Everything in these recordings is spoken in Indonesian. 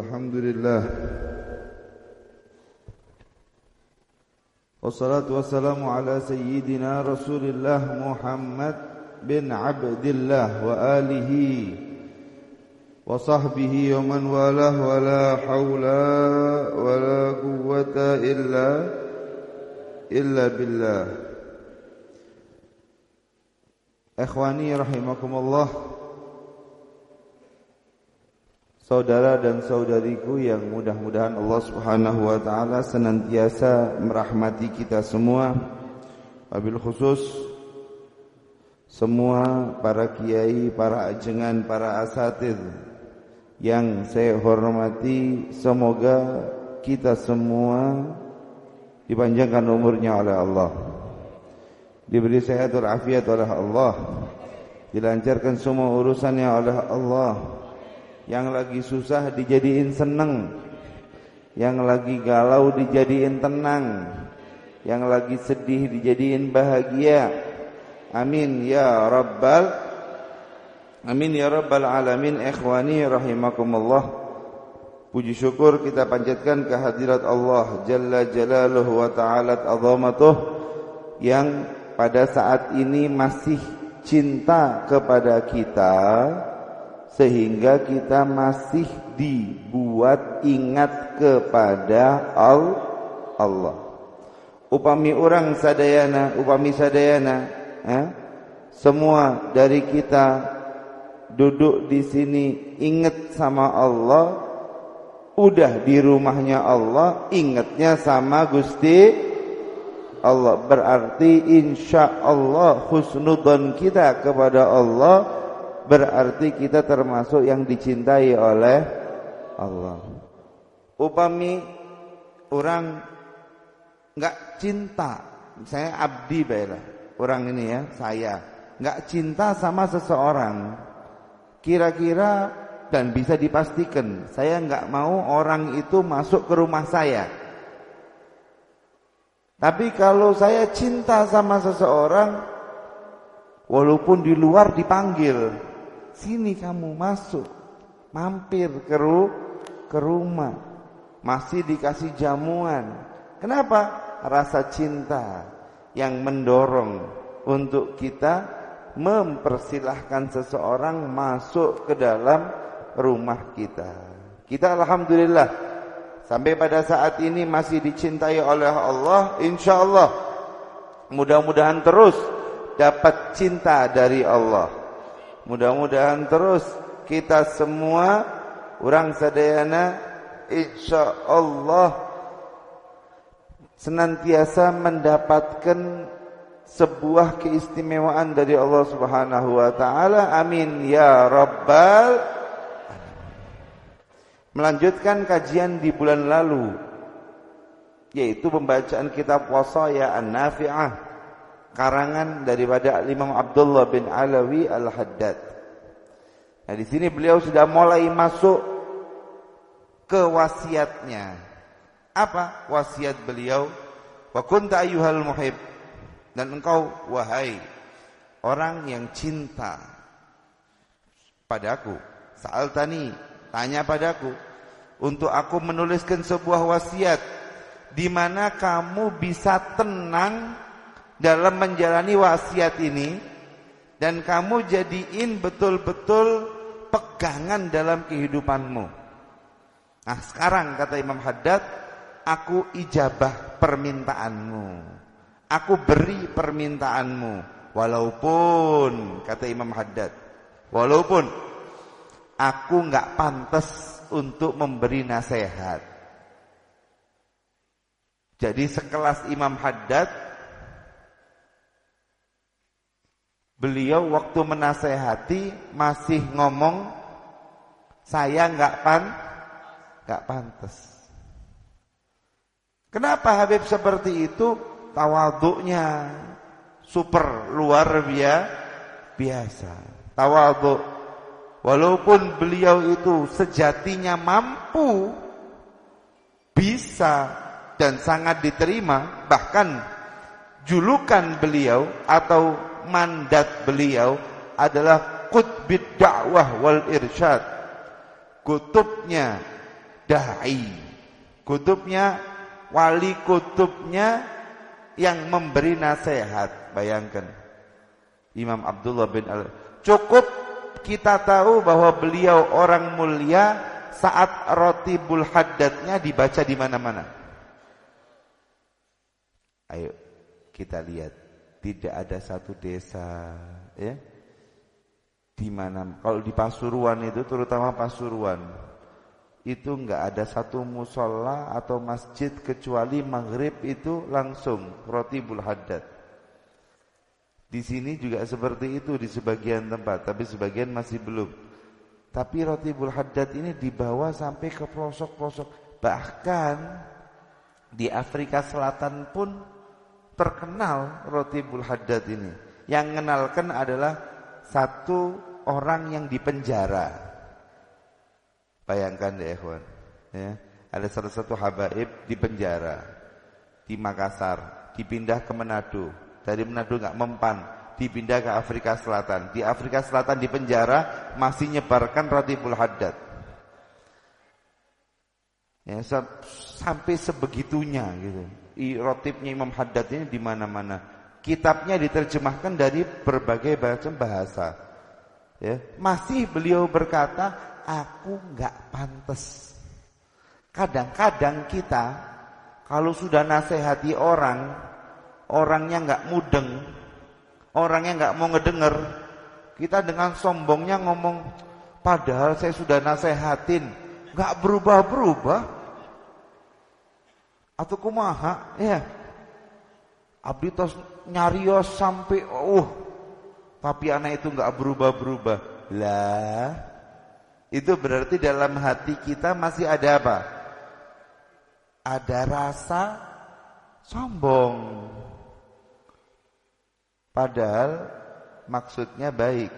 الحمد لله والصلاة والسلام على سيدنا رسول الله محمد بن عبد الله وآله وصحبه ومن والاه ولا حول ولا قوة إلا إلا بالله. إخواني رحمكم الله Saudara dan saudariku yang mudah-mudahan Allah Subhanahu wa taala senantiasa merahmati kita semua. Wabil khusus semua para kiai, para ajengan, para asatid yang saya hormati, semoga kita semua dipanjangkan umurnya oleh Allah. Diberi sehat afiat oleh Allah. Dilancarkan semua urusannya oleh Allah yang lagi susah dijadiin seneng. Yang lagi galau dijadiin tenang. Yang lagi sedih dijadiin bahagia. Amin ya Rabbal Amin ya Rabbal Alamin Ikhwani rahimakumullah. Puji syukur kita panjatkan kehadirat Allah Jalla jalaluhu wa ta'alat azamatuh Yang pada saat ini masih cinta kepada kita sehingga kita masih dibuat ingat kepada Allah. Upami orang sadayana, upami sadayana, eh, semua dari kita duduk di sini ingat sama Allah, udah di rumahnya Allah, ingatnya sama Gusti Allah. Berarti insya Allah husnudon kita kepada Allah berarti kita termasuk yang dicintai oleh Allah. Upami orang nggak cinta, saya abdi bela, orang ini ya, saya nggak cinta sama seseorang, kira-kira dan bisa dipastikan, saya nggak mau orang itu masuk ke rumah saya. Tapi kalau saya cinta sama seseorang, walaupun di luar dipanggil, Sini kamu masuk, mampir ke, ru ke rumah. Masih dikasih jamuan. Kenapa? Rasa cinta yang mendorong untuk kita mempersilahkan seseorang masuk ke dalam rumah kita. Kita alhamdulillah sampai pada saat ini masih dicintai oleh Allah, insya Allah mudah-mudahan terus dapat cinta dari Allah. Mudah-mudahan terus kita semua orang sadayana insyaallah senantiasa mendapatkan sebuah keistimewaan dari Allah Subhanahu wa taala. Amin ya rabbal Melanjutkan kajian di bulan lalu yaitu pembacaan kitab Wasaya An-Nafi'ah karangan daripada Imam Abdullah bin Alawi Al-Haddad. Nah, di sini beliau sudah mulai masuk ke wasiatnya. Apa wasiat beliau? Wa kunta ayyuhal muhib dan engkau wahai orang yang cinta padaku. Sa'altani, tanya padaku untuk aku menuliskan sebuah wasiat di mana kamu bisa tenang dalam menjalani wasiat ini dan kamu jadiin betul-betul pegangan dalam kehidupanmu. Nah, sekarang kata Imam Haddad, aku ijabah permintaanmu. Aku beri permintaanmu walaupun kata Imam Haddad, walaupun aku nggak pantas untuk memberi nasihat. Jadi sekelas Imam Haddad Beliau waktu menasehati masih ngomong saya nggak pan nggak pantas. Kenapa Habib seperti itu? Tawaduknya super luar biasa. Tawaduk. Walaupun beliau itu sejatinya mampu bisa dan sangat diterima bahkan julukan beliau atau mandat beliau adalah kutbid dakwah wal irsyad. Kutubnya dai. Kutubnya wali kutubnya yang memberi nasihat. Bayangkan. Imam Abdullah bin Al Cukup kita tahu bahwa beliau orang mulia saat roti haddadnya dibaca di mana-mana. Ayo kita lihat tidak ada satu desa ya di mana kalau di Pasuruan itu terutama Pasuruan itu enggak ada satu musola atau masjid kecuali maghrib itu langsung roti haddad. Di sini juga seperti itu di sebagian tempat, tapi sebagian masih belum. Tapi roti haddad ini dibawa sampai ke pelosok-pelosok. Bahkan di Afrika Selatan pun terkenal roti haddad ini. Yang mengenalkan adalah satu orang yang dipenjara Bayangkan deh ikhwan. Ya, ada salah satu habaib di penjara di Makassar, dipindah ke Manado. Dari Manado nggak mempan, dipindah ke Afrika Selatan. Di Afrika Selatan di penjara masih nyebarkan Ratibul Haddad. Ya, sampai sebegitunya gitu. Rotibnya Imam Haddad ini di mana-mana. Kitabnya diterjemahkan dari berbagai macam bahasa. Ya, masih beliau berkata, aku nggak pantas. Kadang-kadang kita kalau sudah nasihati orang, orangnya nggak mudeng, orangnya nggak mau ngedenger, kita dengan sombongnya ngomong, padahal saya sudah nasehatin, nggak berubah-berubah, atau kumaha, ya. Abdi tos nyarios sampai, uh, tapi anak itu nggak berubah-berubah. Lah, itu berarti dalam hati kita masih ada apa? Ada rasa sombong. Padahal maksudnya baik.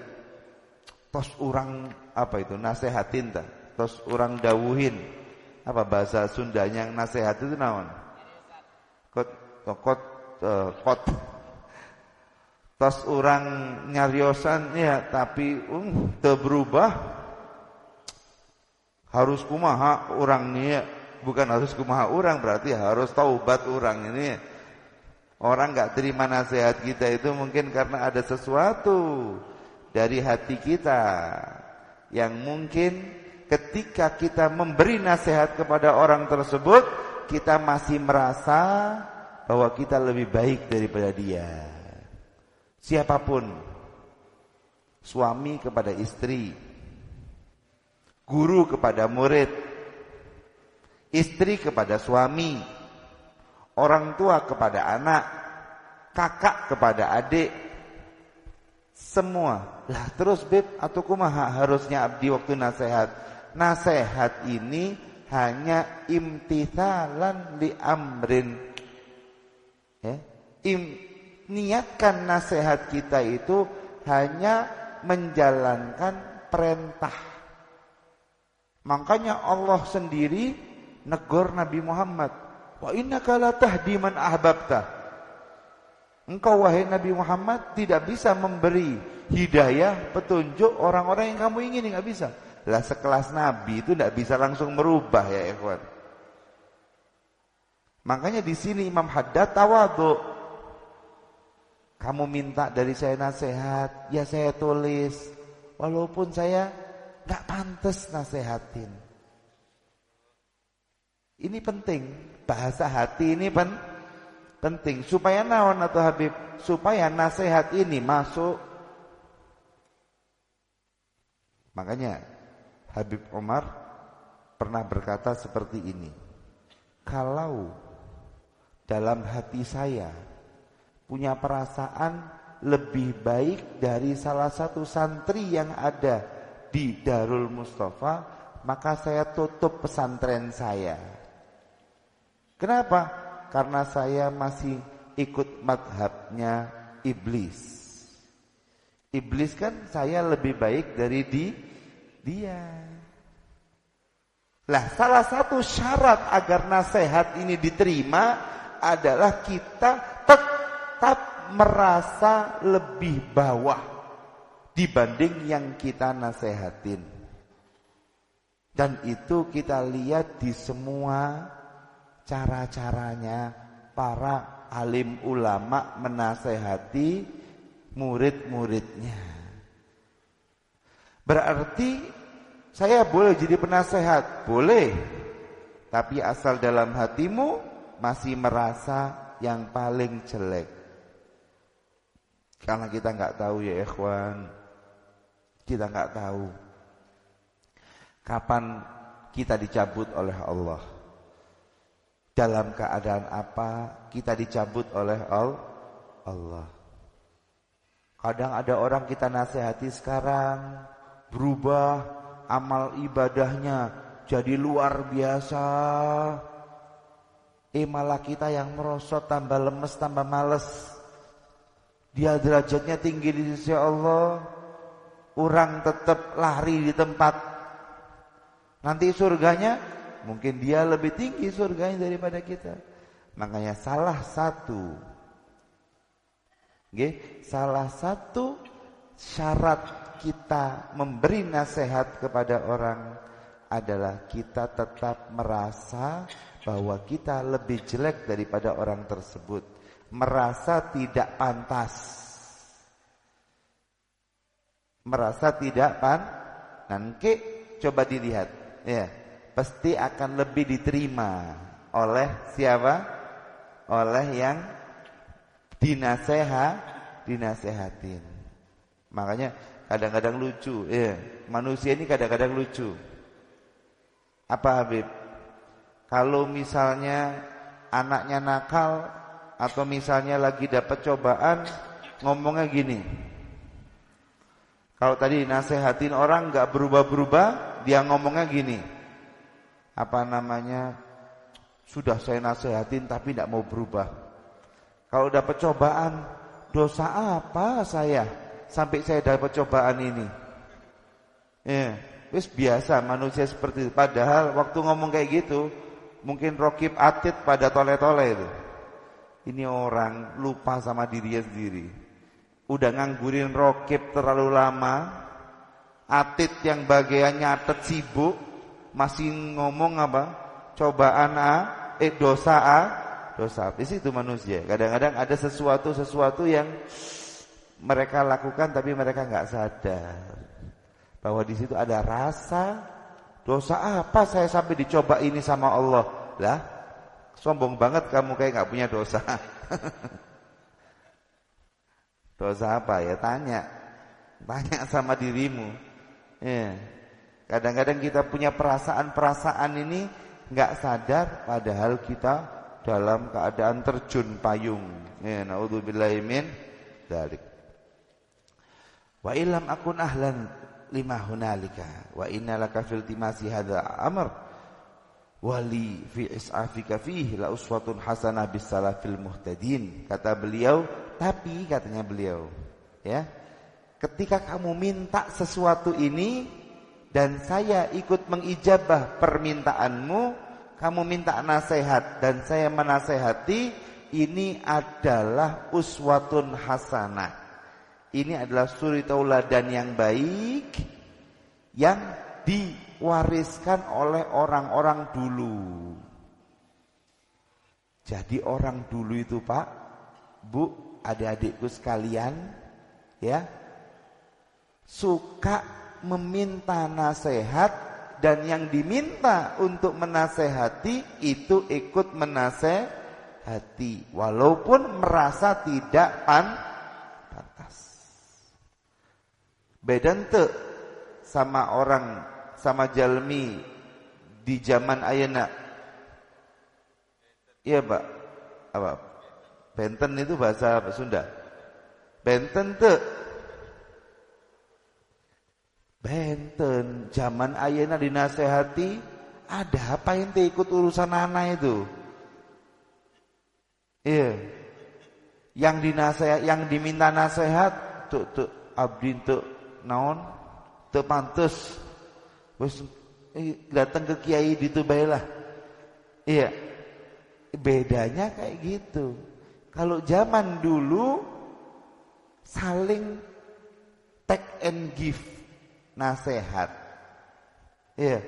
Tos orang apa itu? Nasehatin tak? Tos orang dawuhin. Apa bahasa Sundanya yang nasehat itu naon? Kot kot uh, kot. Tos orang nyariosan ya tapi um, berubah. Harus kumaha orang ini bukan harus kumaha orang berarti harus taubat orang ini orang nggak terima nasihat kita itu mungkin karena ada sesuatu dari hati kita yang mungkin ketika kita memberi nasihat kepada orang tersebut kita masih merasa bahwa kita lebih baik daripada dia siapa pun suami kepada istri guru kepada murid, istri kepada suami, orang tua kepada anak, kakak kepada adik, semua. Lah terus beb atau kumaha harusnya abdi waktu nasihat. Nasihat ini hanya imtithalan li amrin. Ya. Im, niatkan nasihat kita itu hanya menjalankan perintah Makanya Allah sendiri negor Nabi Muhammad. Wa innaka la tahdi man ahbabta. Engkau wahai Nabi Muhammad tidak bisa memberi hidayah, petunjuk orang-orang yang kamu ingin nggak bisa. Lah sekelas Nabi itu tidak bisa langsung merubah ya ikhwan. Makanya di sini Imam Haddad tawadhu. Kamu minta dari saya nasihat, ya saya tulis. Walaupun saya Gak pantas nasehatin. Ini penting. Bahasa hati ini pen penting. Supaya naon atau Habib? Supaya nasihat ini masuk. Makanya Habib Umar pernah berkata seperti ini. Kalau dalam hati saya punya perasaan lebih baik dari salah satu santri yang ada di Darul Mustafa, maka saya tutup pesantren saya. Kenapa? Karena saya masih ikut madhabnya iblis. Iblis kan saya lebih baik dari di dia. Lah salah satu syarat agar nasihat ini diterima adalah kita tetap merasa lebih bawah dibanding yang kita nasehatin. Dan itu kita lihat di semua cara-caranya para alim ulama menasehati murid-muridnya. Berarti saya boleh jadi penasehat, boleh. Tapi asal dalam hatimu masih merasa yang paling jelek. Karena kita nggak tahu ya ikhwan. Kita nggak tahu kapan kita dicabut oleh Allah. Dalam keadaan apa kita dicabut oleh Allah. Kadang ada orang kita nasihati sekarang berubah amal ibadahnya jadi luar biasa. Eh malah kita yang merosot tambah lemes tambah males. Dia derajatnya tinggi di sisi Allah. Orang tetap lari di tempat. Nanti surganya mungkin dia lebih tinggi surganya daripada kita. Makanya salah satu okay, salah satu syarat kita memberi nasihat kepada orang adalah kita tetap merasa bahwa kita lebih jelek daripada orang tersebut, merasa tidak pantas. Merasa tidak pan nanti coba dilihat ya, pasti akan lebih diterima oleh siapa? Oleh yang dinasehat, dinasehatin. Makanya kadang-kadang lucu, ya. Manusia ini kadang-kadang lucu. Apa Habib? Kalau misalnya anaknya nakal atau misalnya lagi dapat cobaan, ngomongnya gini. Kalau tadi nasehatin orang nggak berubah-berubah, dia ngomongnya gini. Apa namanya? Sudah saya nasehatin tapi tidak mau berubah. Kalau dapat cobaan, dosa apa saya sampai saya dapat cobaan ini? Ya. Wis biasa manusia seperti itu. Padahal waktu ngomong kayak gitu, mungkin rokib atit pada tole-tole itu. Ini orang lupa sama dirinya sendiri. Udah nganggurin rokib terlalu lama, atit yang bagian nyatet sibuk, masih ngomong apa? Cobaan A, eh dosa A, dosa. Di situ manusia. Kadang-kadang ada sesuatu-sesuatu yang mereka lakukan tapi mereka nggak sadar. Bahwa di situ ada rasa dosa apa saya sampai dicoba ini sama Allah? Lah sombong banget kamu kayak nggak punya dosa. Dosa apa ya? Tanya. Tanya sama dirimu. Ya kadang-kadang kita punya perasaan-perasaan ini nggak sadar padahal kita dalam keadaan terjun payung. Ya naudzubillahi min dzalik wa ilam akun ahlan lima hunalika. Wa inna laka fil timasi hadza amr. Wali fi is'afika fihi la uswatun hasanah bis salafil muhtadin. Kata beliau tapi katanya beliau ya ketika kamu minta sesuatu ini dan saya ikut mengijabah permintaanmu kamu minta nasihat dan saya menasehati ini adalah uswatun hasanah ini adalah suri tauladan yang baik yang diwariskan oleh orang-orang dulu. Jadi orang dulu itu Pak, Bu, adik-adikku sekalian, ya, suka meminta nasihat dan yang diminta untuk menasehati itu ikut menasehati walaupun merasa tidak pan Beda ente sama orang sama jalmi di zaman ayana. Iya, Pak. Apa? Benten itu bahasa Sunda. Benten te Benten zaman ayana dinasehati ada apa yang ikut urusan anak itu? Iya. Yang dinasehat, yang diminta nasihat tuh tuh abdi tuh naon teu pantes eh, datang ke kiai ditu baelah iya bedanya kayak gitu kalau zaman dulu saling take and give nasihat iya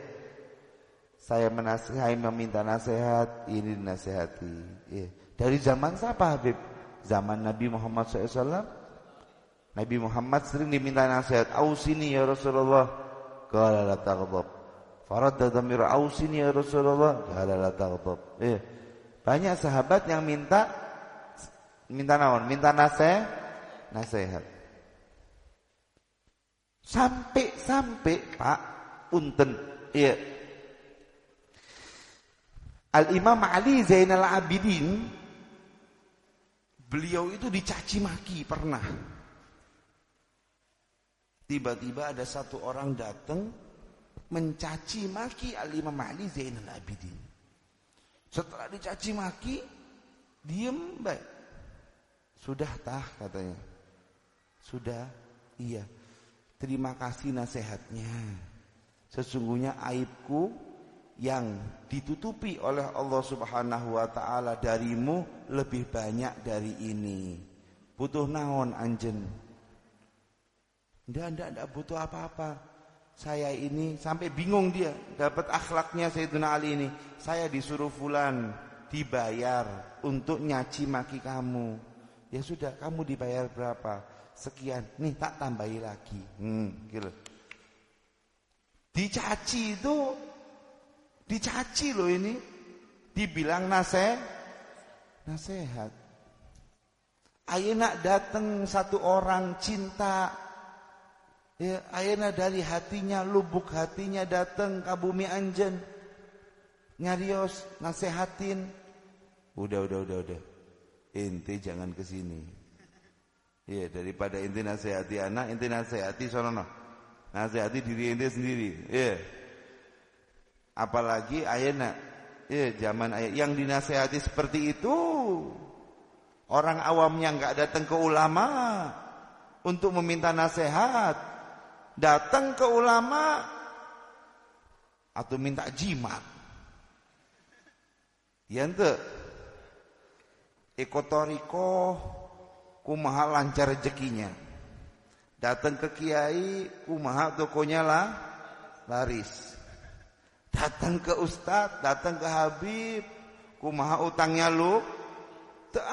Saya menasihati meminta nasihat, ini nasihati. Ya. Dari zaman siapa Habib? Zaman Nabi Muhammad SAW. Nabi Muhammad sering diminta nasihat. Ausini ya Rasulullah. Qala la taghdab. Faradda damir ausini ya Rasulullah. Qala la taghdab. Ya. Banyak sahabat yang minta minta naon? Minta nasihat. Nasihat. Sampai-sampai Pak punten. Iya. Al-Imam Ali Zainal Abidin beliau itu dicaci maki pernah. Tiba-tiba ada satu orang datang mencaci maki Al-Imam Ali Zainal Abidin. Setelah dicaci maki, diem baik. Sudah tah katanya. Sudah, iya. Terima kasih nasihatnya. Sesungguhnya aibku yang ditutupi oleh Allah Subhanahu wa taala darimu lebih banyak dari ini. Butuh naon anjen? Ndak ndak ndak butuh apa-apa. Saya ini sampai bingung dia dapat akhlaknya Sayyidina Ali ini. Saya disuruh fulan dibayar untuk nyaci maki kamu. Ya sudah, kamu dibayar berapa? sekian, nih tak tambahi lagi. Hmm, gitu. Dicaci itu dicaci loh ini. Dibilang nasihat nasihat. nak datang satu orang cinta Ya, ayana dari hatinya, lubuk hatinya datang ke bumi anjen. Nyarios, nasehatin. Udah, udah, udah, udah. Inti jangan ke sini. Iya, daripada inti nasihati anak, inti nasihati sono Nasihati diri inti sendiri. Iya. Apalagi ayana Iya, zaman ayat yang dinasehati seperti itu. Orang awamnya nggak datang ke ulama untuk meminta nasihat. Datang ke ulama atau minta jimat. Ya ente. Ekotoriko kumaha lancar rezekinya. Datang ke kiai, kumaha tokonya lah laris. Datang ke ustad, datang ke habib, kumaha utangnya lu. Teu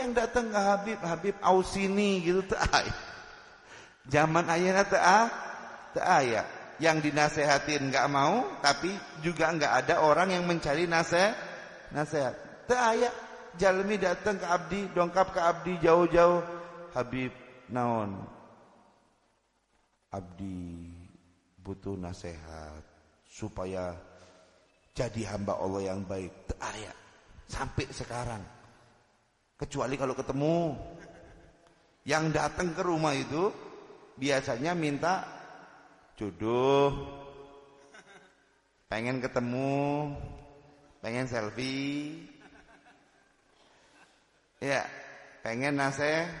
yang datang ke habib, habib ausini gitu teu Zaman ayeuna teu teu Yang dinasehatin nggak mau, tapi juga nggak ada orang yang mencari nasihat. Nasihat. Teu jalmi datang ke abdi, dongkap ke abdi jauh-jauh. Habib naon? Abdi butuh nasihat supaya jadi hamba Allah yang baik. Ayat sampai sekarang. Kecuali kalau ketemu yang datang ke rumah itu biasanya minta jodoh, pengen ketemu, pengen selfie, Ya, pengen nasihat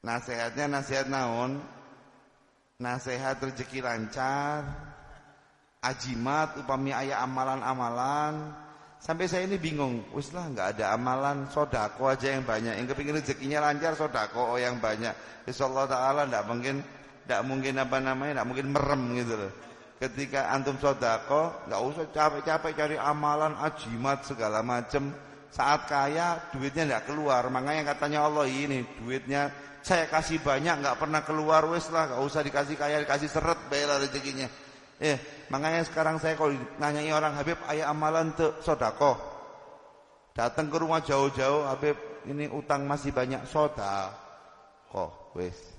nasihatnya nasihat naon? Nasihat rezeki lancar, ajimat upami ayah amalan-amalan. Sampai saya ini bingung, wis lah nggak ada amalan sodako aja yang banyak. Yang kepingin rezekinya lancar sodako yang banyak. Insyaallah taala nggak mungkin nggak mungkin apa namanya, nggak mungkin merem gitu loh. Ketika antum sodako, nggak usah capek-capek cari amalan ajimat segala macem saat kaya duitnya tidak keluar. Makanya katanya Allah ini duitnya saya kasih banyak nggak pernah keluar wes lah nggak usah dikasih kaya dikasih seret bayar rezekinya. Eh makanya sekarang saya kalau nanyai orang Habib ayah amalan tuh sodako. Datang ke rumah jauh-jauh Habib ini utang masih banyak sodako wes.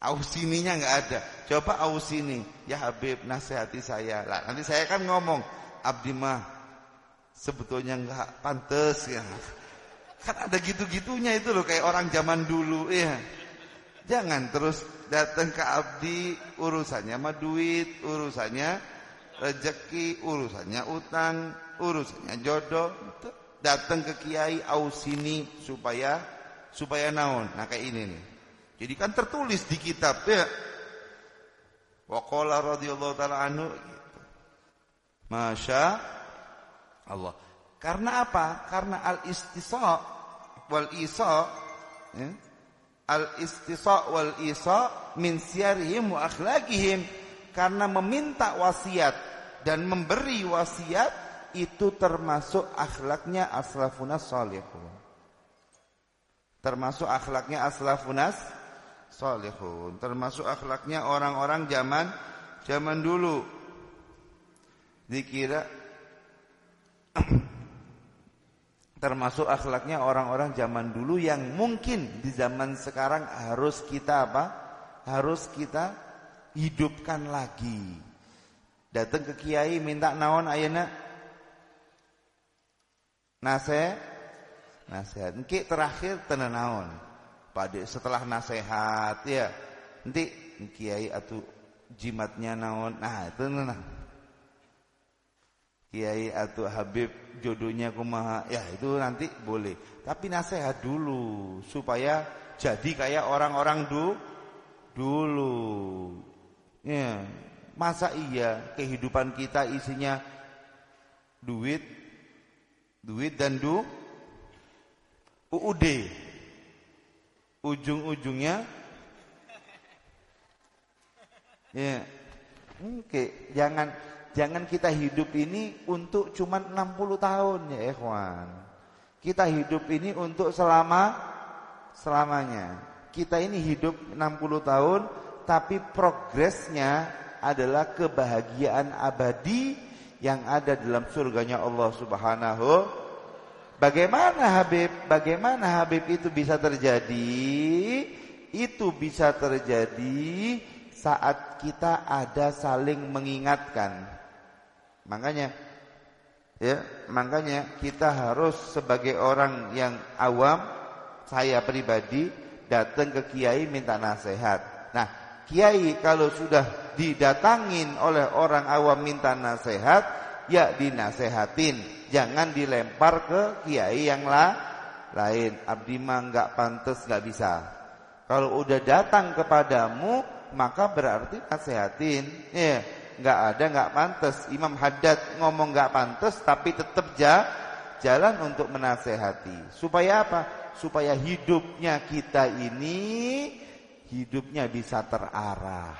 Ausininya nggak ada. Coba ausini ya Habib nasihati saya lah. Nanti saya kan ngomong Abdi mah sebetulnya nggak pantas ya. Kan ada gitu-gitunya itu loh kayak orang zaman dulu ya. Jangan terus datang ke abdi urusannya mah duit, urusannya rezeki, urusannya utang, urusannya jodoh. Datang ke kiai ausini supaya supaya naon. Nah kayak ini nih. Jadi kan tertulis di kitab ya. Wa qala radhiyallahu taala anhu gitu. Masya Allah. Karena apa? Karena al-istisa wal isa ya? al-istisa wal isa min siyarihim wa akhlaqihim karena meminta wasiat dan memberi wasiat itu termasuk akhlaknya aslafunas salihun. Termasuk akhlaknya aslafunas salihun, termasuk akhlaknya orang-orang zaman zaman dulu. Dikira termasuk akhlaknya orang-orang zaman dulu yang mungkin di zaman sekarang harus kita apa? Harus kita hidupkan lagi. Datang ke kiai minta naon ayeuna? Nasihat, nasihat. Terakhir tenan naon? Pada setelah nasihat ya, nanti kiai atau jimatnya naon? Nah, itu nah. Kiai atau Habib jodohnya kumaha? Ya itu nanti boleh. Tapi nasihat dulu supaya jadi kayak orang-orang du dulu. Ya masa iya kehidupan kita isinya duit duit dan du UUD ujung-ujungnya ya oke jangan Jangan kita hidup ini untuk cuma 60 tahun ya ikhwan. Kita hidup ini untuk selama selamanya. Kita ini hidup 60 tahun tapi progresnya adalah kebahagiaan abadi yang ada dalam surganya Allah Subhanahu Bagaimana Habib? Bagaimana Habib itu bisa terjadi? Itu bisa terjadi saat kita ada saling mengingatkan. Makanya ya, makanya kita harus sebagai orang yang awam, saya pribadi datang ke kiai minta nasihat. Nah, kiai kalau sudah didatangin oleh orang awam minta nasihat, ya dinasehatin, jangan dilempar ke kiai yang lah, lain. Abdi mah enggak pantas, enggak bisa. Kalau udah datang kepadamu, maka berarti nasehatin. Ya nggak ada nggak pantas. Imam Haddad ngomong nggak pantas tapi tetap ja, jalan untuk menasehati. Supaya apa? Supaya hidupnya kita ini hidupnya bisa terarah.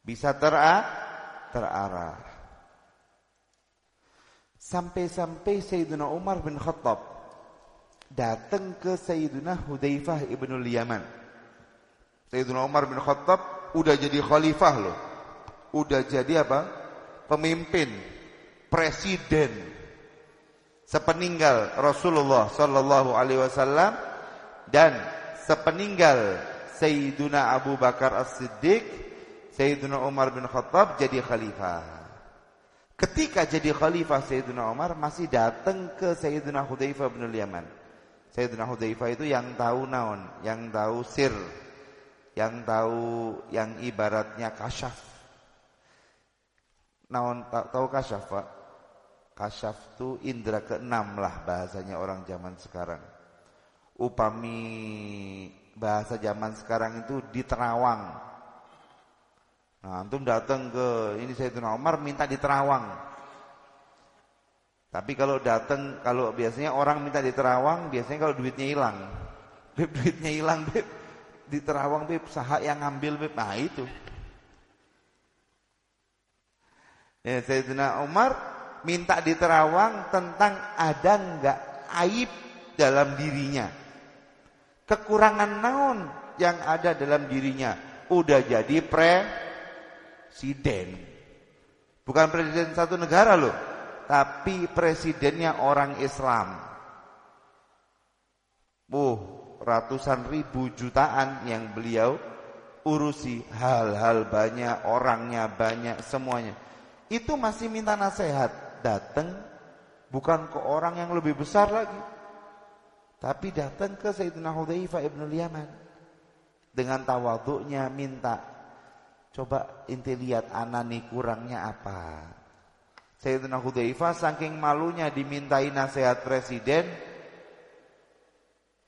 Bisa terarah, terarah. Sampai-sampai Sayyidina Umar bin Khattab datang ke Sayyidina Hudzaifah ibnul Yaman. Sayyidina Umar bin Khattab udah jadi khalifah loh udah jadi apa? Pemimpin, presiden. Sepeninggal Rasulullah sallallahu alaihi wasallam dan sepeninggal Sayyiduna Abu Bakar As-Siddiq, Sayyiduna Umar bin Khattab jadi khalifah. Ketika jadi khalifah Sayyiduna Umar masih datang ke Sayyiduna Hudzaifah bin Yaman. Sayyiduna Hudzaifah itu yang tahu naon, yang tahu sir, yang tahu yang ibaratnya kasyaf naon tahu kasyaf Pak? Kasyaf itu indera keenam lah bahasanya orang zaman sekarang. Upami bahasa zaman sekarang itu di Terawang. Nah, antum datang ke ini Sayyidina Umar minta di Terawang. Tapi kalau datang kalau biasanya orang minta di Terawang, biasanya kalau duitnya hilang. Beb duitnya hilang, Beb. Di Terawang, Beb, saha yang ngambil, Beb. Nah, itu. Ya, Sayyidina Umar minta di Terawang tentang ada enggak aib dalam dirinya. Kekurangan naon yang ada dalam dirinya. Udah jadi presiden. Bukan presiden satu negara loh. Tapi presidennya orang Islam. Uh, ratusan ribu jutaan yang beliau urusi. Hal-hal banyak, orangnya banyak, semuanya itu masih minta nasihat, datang bukan ke orang yang lebih besar lagi. Tapi datang ke Sayyidina Hudzaifah ibn Yaman dengan tawaduknya minta coba inti lihat anani kurangnya apa. Sayyidina Hudzaifah saking malunya dimintai nasihat presiden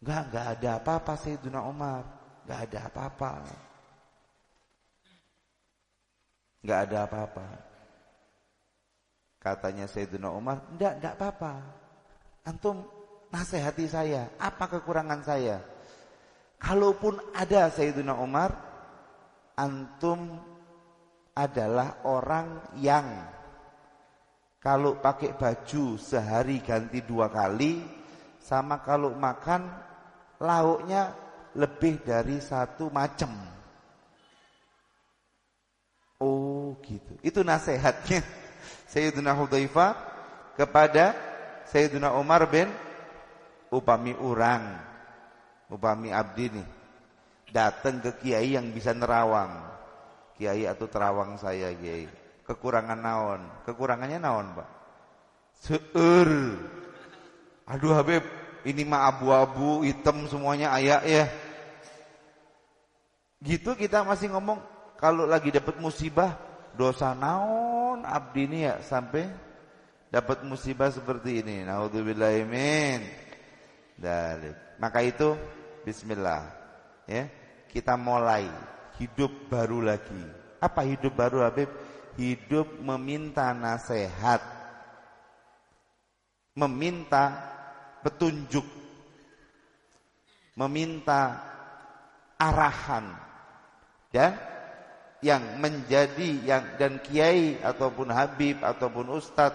Enggak, enggak ada apa-apa Sayyidina Umar, enggak ada apa-apa. Enggak ada apa-apa. Katanya Sayyidina Umar, enggak, enggak apa-apa. Antum nasihati saya, apa kekurangan saya? Kalaupun ada Sayyidina Umar, antum adalah orang yang Kalau pakai baju sehari ganti dua kali, sama kalau makan lauknya lebih dari satu macam. Oh gitu. Itu nasihatnya Sayyidina Hudzaifah kepada Sayyidina Umar bin upami orang, upami abdi nih datang ke kiai yang bisa nerawang. Kiai atau terawang saya kiai. Kekurangan naon? Kekurangannya naon, Pak? Seur. Aduh Habib, ini mah abu-abu, hitam semuanya ayak ya. Gitu kita masih ngomong kalau lagi dapat musibah, dosa naon abdi ini ya sampai dapat musibah seperti ini. Nauzubillahimin dalik. Maka itu bismillah ya. Kita mulai hidup baru lagi. Apa hidup baru Habib? Hidup meminta nasihat. Meminta petunjuk. Meminta arahan. Dan yang menjadi yang dan kiai ataupun habib ataupun ustadz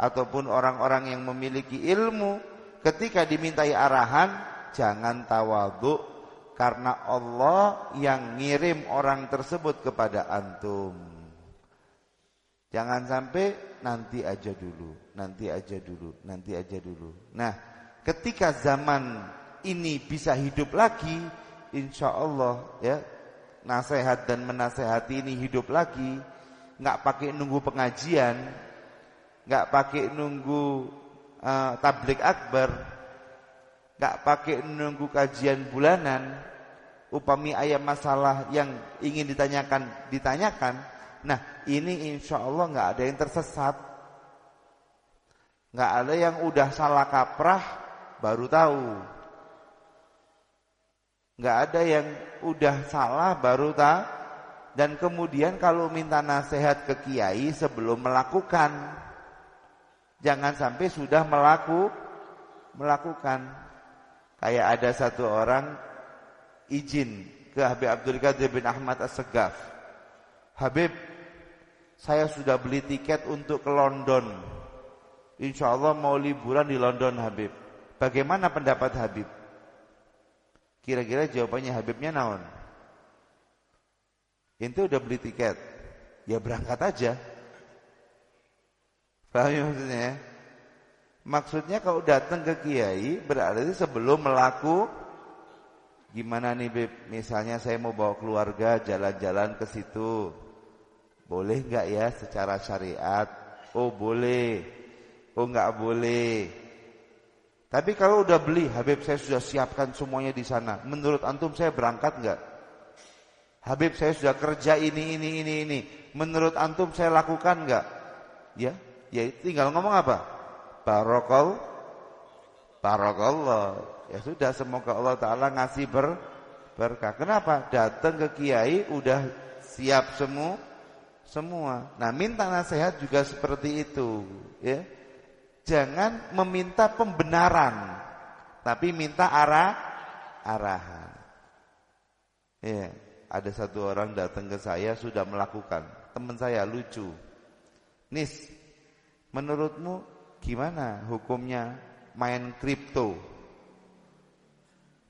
ataupun orang-orang yang memiliki ilmu ketika dimintai arahan jangan tawadhu karena Allah yang ngirim orang tersebut kepada antum. Jangan sampai nanti aja dulu, nanti aja dulu, nanti aja dulu. Nah, ketika zaman ini bisa hidup lagi, insya Allah ya nasihat dan menasehati ini hidup lagi, nggak pakai nunggu pengajian, nggak pakai nunggu uh, tablik akbar, nggak pakai nunggu kajian bulanan, upami ayat masalah yang ingin ditanyakan ditanyakan. Nah ini insya Allah nggak ada yang tersesat, nggak ada yang udah salah kaprah baru tahu, nggak ada yang udah salah baru tahu. Dan kemudian kalau minta nasihat ke kiai sebelum melakukan Jangan sampai sudah melaku, melakukan. Kayak ada satu orang izin ke Habib Abdul Qadir bin Ahmad As-Segaf. Habib, saya sudah beli tiket untuk ke London. Insya Allah mau liburan di London Habib. Bagaimana pendapat Habib? Kira-kira jawabannya Habibnya naon? Itu udah beli tiket. Ya berangkat aja. Paham ya maksudnya? Kalau datang ke kiai berarti sebelum melaku gimana nih Beb? Misalnya saya mau bawa keluarga jalan-jalan ke situ. Boleh nggak ya secara syariat? Oh boleh. Oh nggak boleh. Tapi kalau udah beli, Habib saya sudah siapkan semuanya di sana. Menurut antum saya berangkat nggak? Habib saya sudah kerja ini ini ini ini. Menurut antum saya lakukan nggak? Ya, Ya tinggal ngomong apa? Barokal Barokallah. Ya sudah semoga Allah Ta'ala ngasih ber, berkah. Kenapa? Datang ke kiai udah siap semua semua. Nah minta nasihat juga seperti itu. Ya. Jangan meminta pembenaran. Tapi minta arah arahan. Ya, ada satu orang datang ke saya sudah melakukan. Teman saya lucu. Nis, Menurutmu gimana hukumnya main kripto?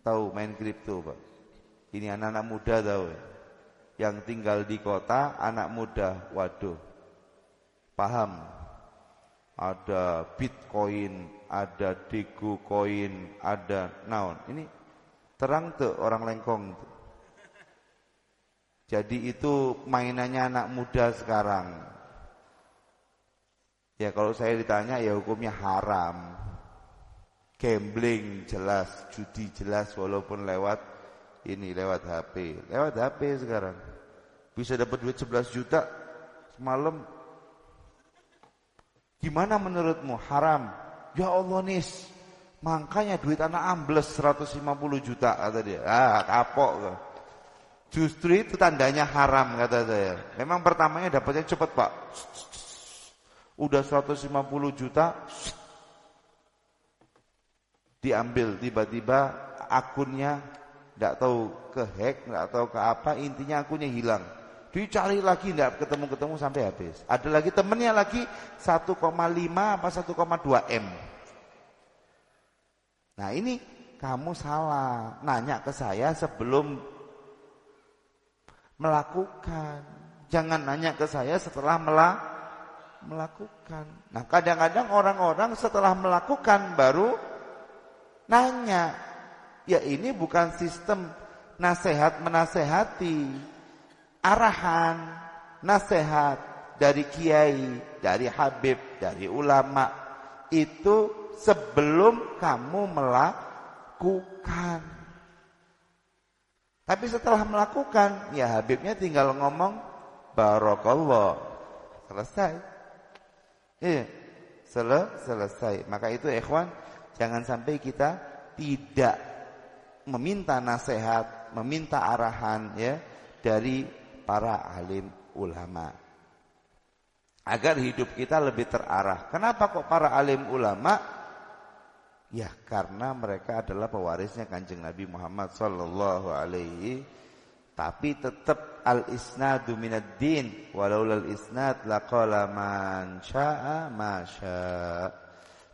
Tahu main kripto, Pak? Ini anak-anak muda tahu ya? Yang tinggal di kota, anak muda, waduh. Paham? Ada Bitcoin, ada Digu Coin, ada naon. Ini terang tuh orang lengkong. Jadi itu mainannya anak muda sekarang. Ya kalau saya ditanya ya hukumnya haram. Gambling jelas, judi jelas walaupun lewat ini lewat HP. Lewat HP sekarang. Bisa dapat duit 11 juta semalam. Gimana menurutmu? Haram. Ya Allah nis. Makanya duit anak ambles 150 juta kata dia. Ah, kapok. Justru itu tandanya haram kata saya. Memang pertamanya dapatnya cepat, Pak udah 150 juta diambil tiba-tiba akunnya tidak tahu ke hack, tidak tahu ke apa, intinya akunnya hilang. Dicari lagi tidak ketemu-ketemu sampai habis. Ada lagi temennya lagi 1,5 apa 1,2 M. Nah ini kamu salah. Nanya ke saya sebelum melakukan. Jangan nanya ke saya setelah melakukan. Nah kadang-kadang orang-orang setelah melakukan baru nanya. Ya ini bukan sistem nasihat menasehati arahan, nasihat dari kiai, dari habib, dari ulama itu sebelum kamu melakukan. Tapi setelah melakukan, ya habibnya tinggal ngomong barakallah. Selesai. Iya. Sel selesai. Maka itu ikhwan, jangan sampai kita tidak meminta nasihat, meminta arahan ya dari para alim ulama. Agar hidup kita lebih terarah. Kenapa kok para alim ulama? Ya karena mereka adalah pewarisnya kanjeng Nabi Muhammad Sallallahu Alaihi tapi tetap al isnadu minad din walau al isnad laqala man syaa ma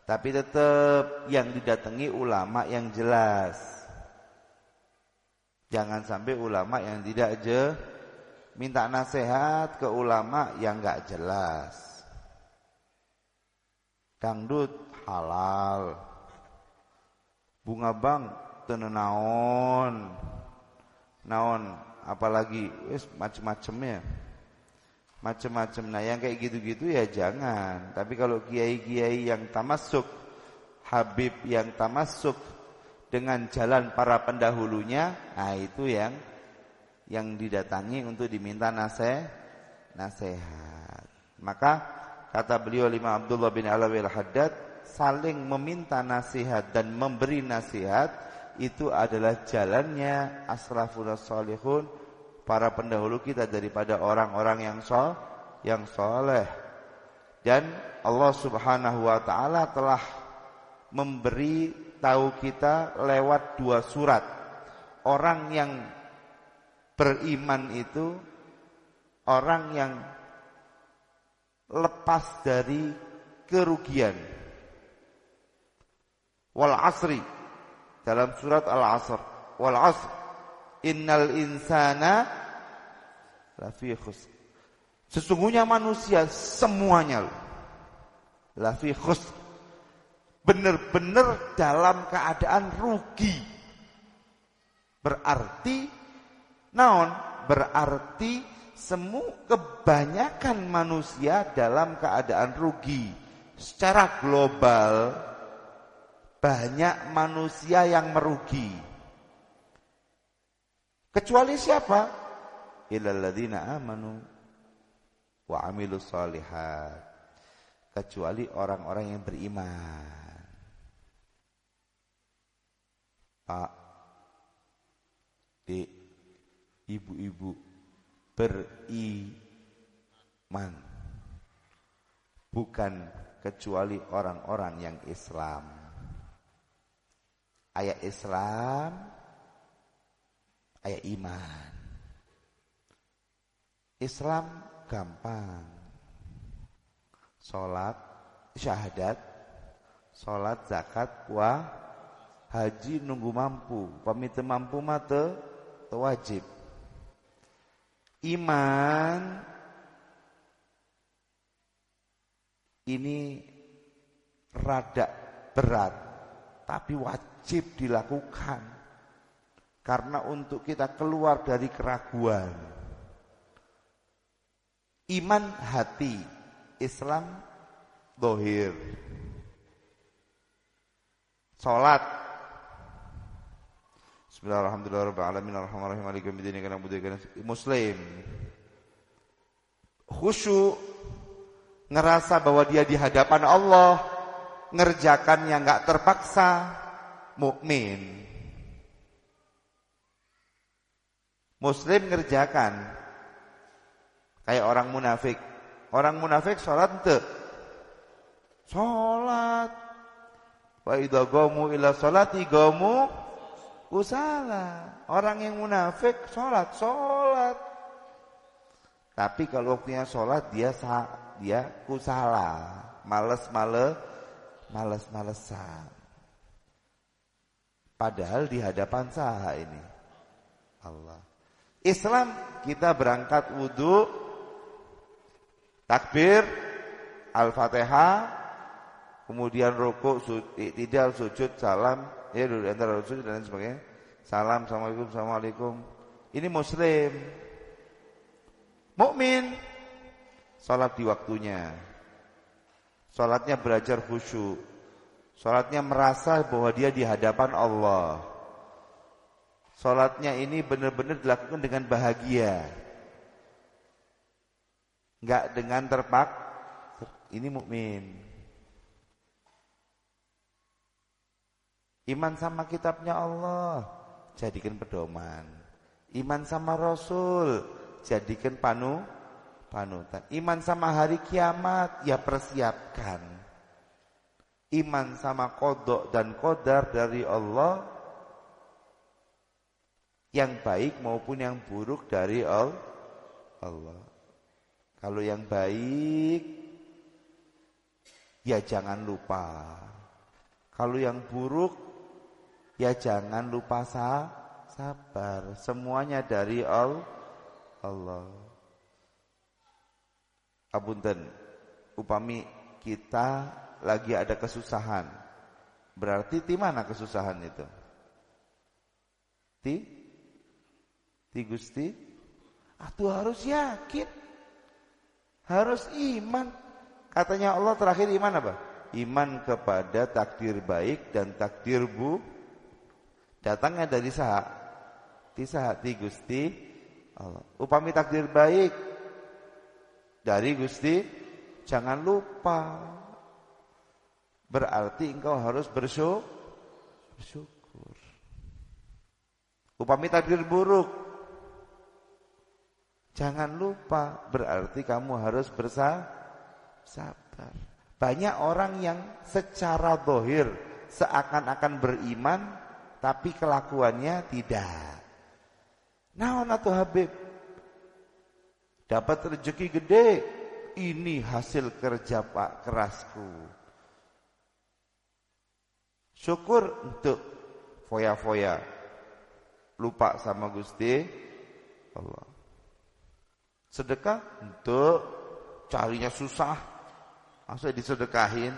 tapi tetap yang didatangi ulama yang jelas jangan sampai ulama yang tidak je minta nasihat ke ulama yang nggak jelas. Dangdut halal. Bunga bang tenenaon. Naon apalagi wis macem-macemnya. Macem-macem nah yang kayak gitu-gitu ya jangan. Tapi kalau kiai-kiai yang tamasuk Habib yang tamasuk dengan jalan para pendahulunya, nah itu yang yang didatangi untuk diminta nasihat. nasihat. Maka kata beliau lima Abdullah bin Alawi al-Haddad saling meminta nasihat dan memberi nasihat itu adalah jalannya asrafun salihun para pendahulu kita daripada orang-orang yang sol yang soleh dan Allah Subhanahu wa taala telah memberi tahu kita lewat dua surat orang yang Beriman itu orang yang lepas dari kerugian. Wal asri dalam surat Al-Asr. Wal asr innal insana lafi khusr. Sesungguhnya manusia semuanya lafi khusr. Benar-benar dalam keadaan rugi. Berarti Naon berarti semua kebanyakan manusia dalam keadaan rugi. Secara global banyak manusia yang merugi. Kecuali siapa? Illalladzina amanu wa amilus solihat. Kecuali orang-orang yang beriman. Pak, di ibu-ibu beriman bukan kecuali orang-orang yang Islam ayat Islam ayat iman Islam gampang Sholat Syahadat Sholat zakat Wah Haji nunggu mampu Pamit mampu mata Wajib Iman ini rada berat, tapi wajib dilakukan. Karena untuk kita keluar dari keraguan. Iman hati, Islam dohir. Salat Bismillahirrahmanirrahim. Muslim. Khusyuk ngerasa bahwa dia di hadapan Allah, ngerjakan yang nggak terpaksa, mukmin. Muslim ngerjakan kayak orang munafik. Orang munafik sholat ente. Sholat. Wa idha gomu ila sholati gomu Usala. Orang yang munafik sholat, sholat. Tapi kalau waktunya sholat dia dia kusala, males males, males malesan. Padahal di hadapan sah ini Allah. Islam kita berangkat wudhu, takbir, al-fatihah, kemudian rukuk, tidak sujud, salam, ya dulu antara sujud dan sebagainya. Salam, assalamualaikum, assalamualaikum. Ini muslim. Mukmin salat di waktunya. Salatnya belajar khusyuk. Salatnya merasa bahwa dia di hadapan Allah. Salatnya ini benar-benar dilakukan dengan bahagia. Enggak dengan terpak. Ini mukmin. Iman sama kitabnya Allah, jadikan pedoman. Iman sama Rasul, jadikan panu panutan. Iman sama hari kiamat ya persiapkan. Iman sama kodok dan kodar dari Allah yang baik maupun yang buruk dari Allah. Kalau yang baik ya jangan lupa. Kalau yang buruk ya jangan lupa sabar. Semuanya dari Allah. Abunten, upami kita lagi ada kesusahan. Berarti di mana kesusahan itu? Ti? Ti Gusti? Atuh harus yakin. Harus iman. Katanya Allah terakhir iman apa? Iman kepada takdir baik dan takdir bu. Datangnya dari saat. Ti saat ti Gusti Allah. Upami takdir baik dari Gusti, jangan lupa. Berarti engkau harus bersyukur. Upami takdir buruk, jangan lupa. Berarti kamu harus bersabar. Banyak orang yang secara dohir seakan-akan beriman, tapi kelakuannya tidak. Naon atuh Habib? Dapat rezeki gede. Ini hasil kerja Pak kerasku. Syukur untuk foya-foya. Lupa sama Gusti Allah. Sedekah untuk carinya susah. Masa disedekahin?